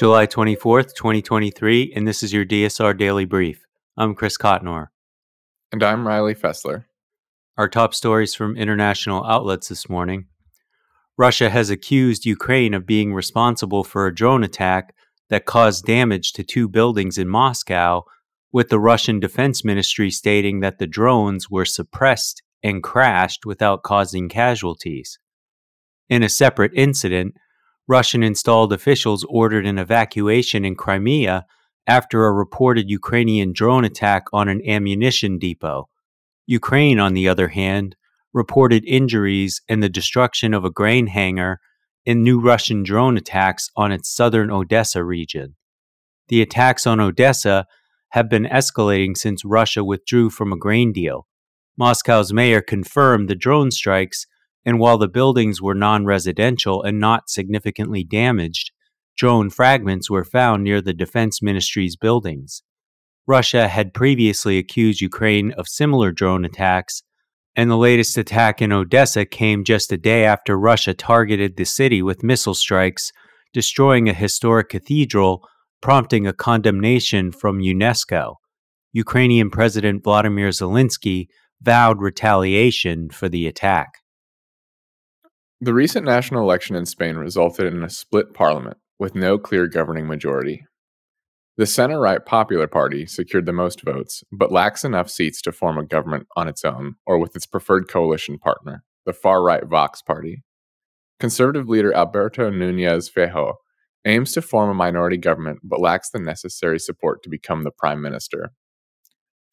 July 24th, 2023, and this is your DSR Daily Brief. I'm Chris Cotnor. And I'm Riley Fessler. Our top stories from international outlets this morning. Russia has accused Ukraine of being responsible for a drone attack that caused damage to two buildings in Moscow, with the Russian Defense Ministry stating that the drones were suppressed and crashed without causing casualties. In a separate incident, Russian installed officials ordered an evacuation in Crimea after a reported Ukrainian drone attack on an ammunition depot. Ukraine, on the other hand, reported injuries and the destruction of a grain hangar in new Russian drone attacks on its southern Odessa region. The attacks on Odessa have been escalating since Russia withdrew from a grain deal. Moscow's mayor confirmed the drone strikes, and while the buildings were non residential and not significantly damaged, drone fragments were found near the defense ministry's buildings. Russia had previously accused Ukraine of similar drone attacks and the latest attack in Odessa came just a day after Russia targeted the city with missile strikes, destroying a historic cathedral, prompting a condemnation from UNESCO. Ukrainian President Vladimir Zelensky vowed retaliation for the attack. The recent national election in Spain resulted in a split parliament with no clear governing majority. The center right Popular Party secured the most votes, but lacks enough seats to form a government on its own or with its preferred coalition partner, the far right Vox Party. Conservative leader Alberto Nunez Feijóo aims to form a minority government but lacks the necessary support to become the prime minister.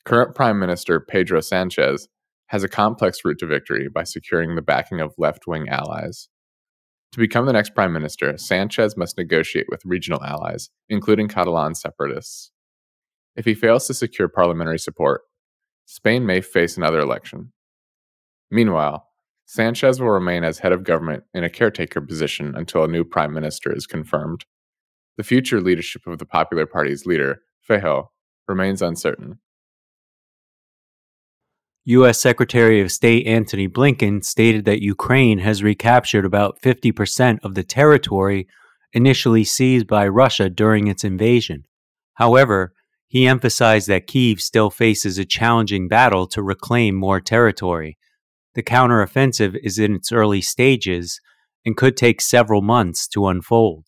Current Prime Minister Pedro Sanchez has a complex route to victory by securing the backing of left wing allies. To become the next prime minister, Sanchez must negotiate with regional allies, including Catalan separatists. If he fails to secure parliamentary support, Spain may face another election. Meanwhile, Sanchez will remain as head of government in a caretaker position until a new prime minister is confirmed. The future leadership of the Popular Party's leader, Feijóo, remains uncertain. U.S. Secretary of State Antony Blinken stated that Ukraine has recaptured about 50% of the territory initially seized by Russia during its invasion. However, he emphasized that Kiev still faces a challenging battle to reclaim more territory. The counteroffensive is in its early stages and could take several months to unfold.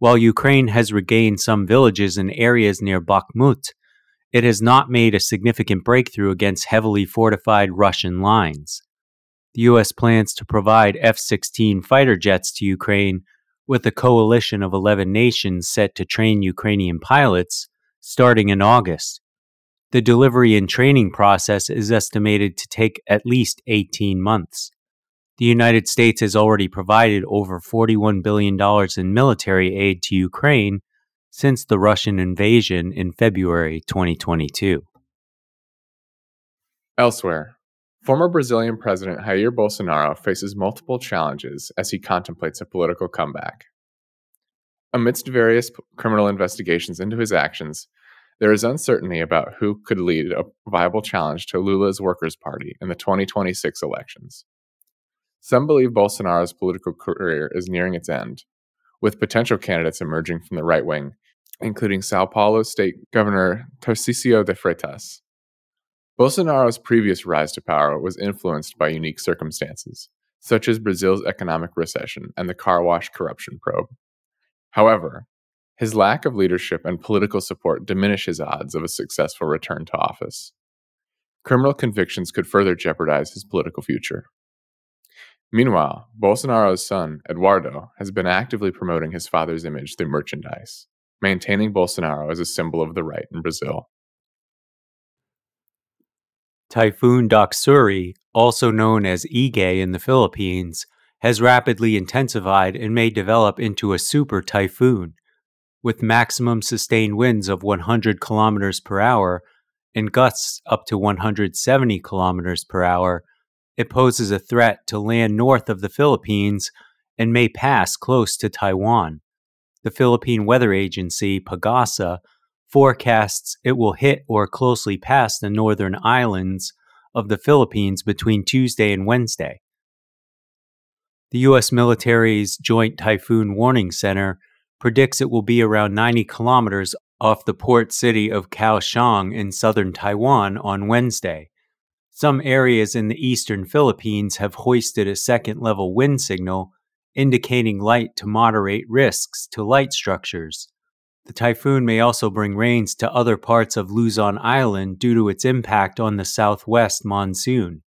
While Ukraine has regained some villages and areas near Bakhmut, it has not made a significant breakthrough against heavily fortified Russian lines. The U.S. plans to provide F 16 fighter jets to Ukraine with a coalition of 11 nations set to train Ukrainian pilots starting in August. The delivery and training process is estimated to take at least 18 months. The United States has already provided over $41 billion in military aid to Ukraine since the Russian invasion in February 2022. Elsewhere, former Brazilian President Jair Bolsonaro faces multiple challenges as he contemplates a political comeback. Amidst various criminal investigations into his actions, there is uncertainty about who could lead a viable challenge to Lula's Workers' Party in the 2026 elections. Some believe Bolsonaro's political career is nearing its end, with potential candidates emerging from the right wing including Sao Paulo State Governor Tarcísio de Freitas. Bolsonaro's previous rise to power was influenced by unique circumstances, such as Brazil's economic recession and the car wash corruption probe. However, his lack of leadership and political support diminish his odds of a successful return to office. Criminal convictions could further jeopardize his political future. Meanwhile, Bolsonaro's son, Eduardo, has been actively promoting his father's image through merchandise, maintaining Bolsonaro as a symbol of the right in Brazil. Typhoon Doksuri, also known as Egay in the Philippines, has rapidly intensified and may develop into a super typhoon. With maximum sustained winds of 100 kilometers per hour and gusts up to 170 kilometers per hour, it poses a threat to land north of the Philippines and may pass close to Taiwan. The Philippine Weather Agency, PAGASA, forecasts it will hit or closely pass the northern islands of the Philippines between Tuesday and Wednesday. The U.S. military's Joint Typhoon Warning Center predicts it will be around 90 kilometers off the port city of Kaohsiung in southern Taiwan on Wednesday. Some areas in the eastern Philippines have hoisted a second level wind signal, indicating light to moderate risks to light structures. The typhoon may also bring rains to other parts of Luzon Island due to its impact on the southwest monsoon.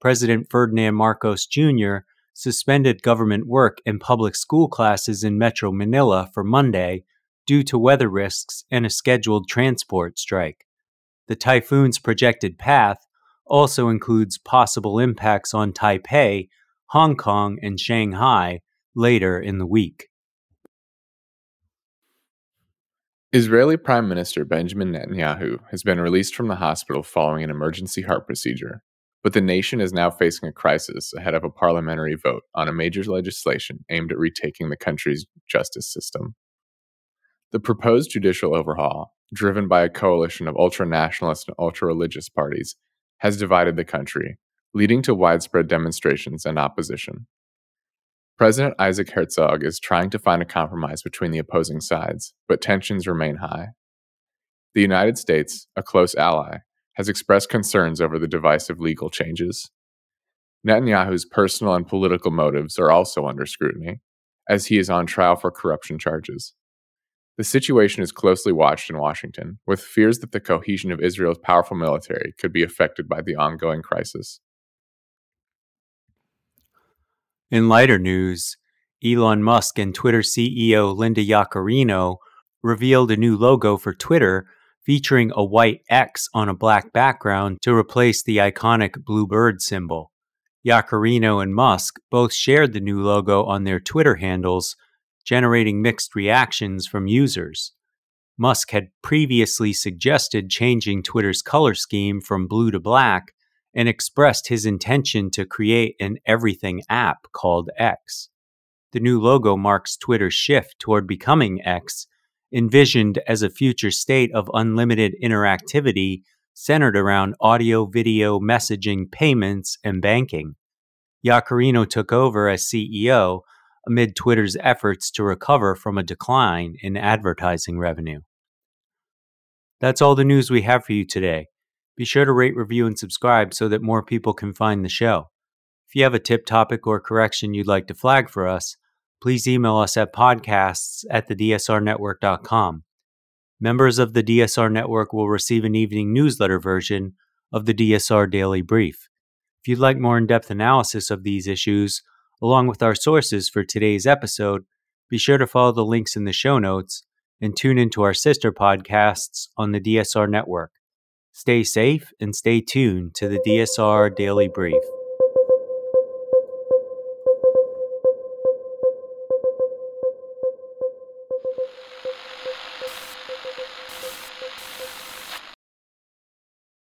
President Ferdinand Marcos Jr. suspended government work and public school classes in Metro Manila for Monday due to weather risks and a scheduled transport strike. The typhoon's projected path also includes possible impacts on Taipei, Hong Kong, and Shanghai later in the week. Israeli Prime Minister Benjamin Netanyahu has been released from the hospital following an emergency heart procedure, but the nation is now facing a crisis ahead of a parliamentary vote on a major legislation aimed at retaking the country's justice system. The proposed judicial overhaul, driven by a coalition of ultra nationalist and ultra religious parties, has divided the country, leading to widespread demonstrations and opposition. President Isaac Herzog is trying to find a compromise between the opposing sides, but tensions remain high. The United States, a close ally, has expressed concerns over the divisive legal changes. Netanyahu's personal and political motives are also under scrutiny, as he is on trial for corruption charges. The situation is closely watched in Washington, with fears that the cohesion of Israel's powerful military could be affected by the ongoing crisis. In lighter news, Elon Musk and Twitter CEO Linda Yaccarino revealed a new logo for Twitter featuring a white X on a black background to replace the iconic blue bird symbol. Yaccarino and Musk both shared the new logo on their Twitter handles, generating mixed reactions from users. Musk had previously suggested changing Twitter's color scheme from blue to black and expressed his intention to create an everything app called X. The new logo marks Twitter's shift toward becoming X, envisioned as a future state of unlimited interactivity centered around audio, video, messaging, payments, and banking. Yaccarino took over as CEO amid Twitter's efforts to recover from a decline in advertising revenue. That's all the news we have for you today. Be sure to rate, review, and subscribe so that more people can find the show. If you have a tip, topic, or correction you'd like to flag for us, please email us at podcasts at thedsrnetwork.com. Members of the DSR Network will receive an evening newsletter version of the DSR Daily Brief. If you'd like more in depth analysis of these issues, along with our sources for today's episode, be sure to follow the links in the show notes and tune into our sister podcasts on the DSR network. Stay safe and stay tuned to the DSR Daily Brief.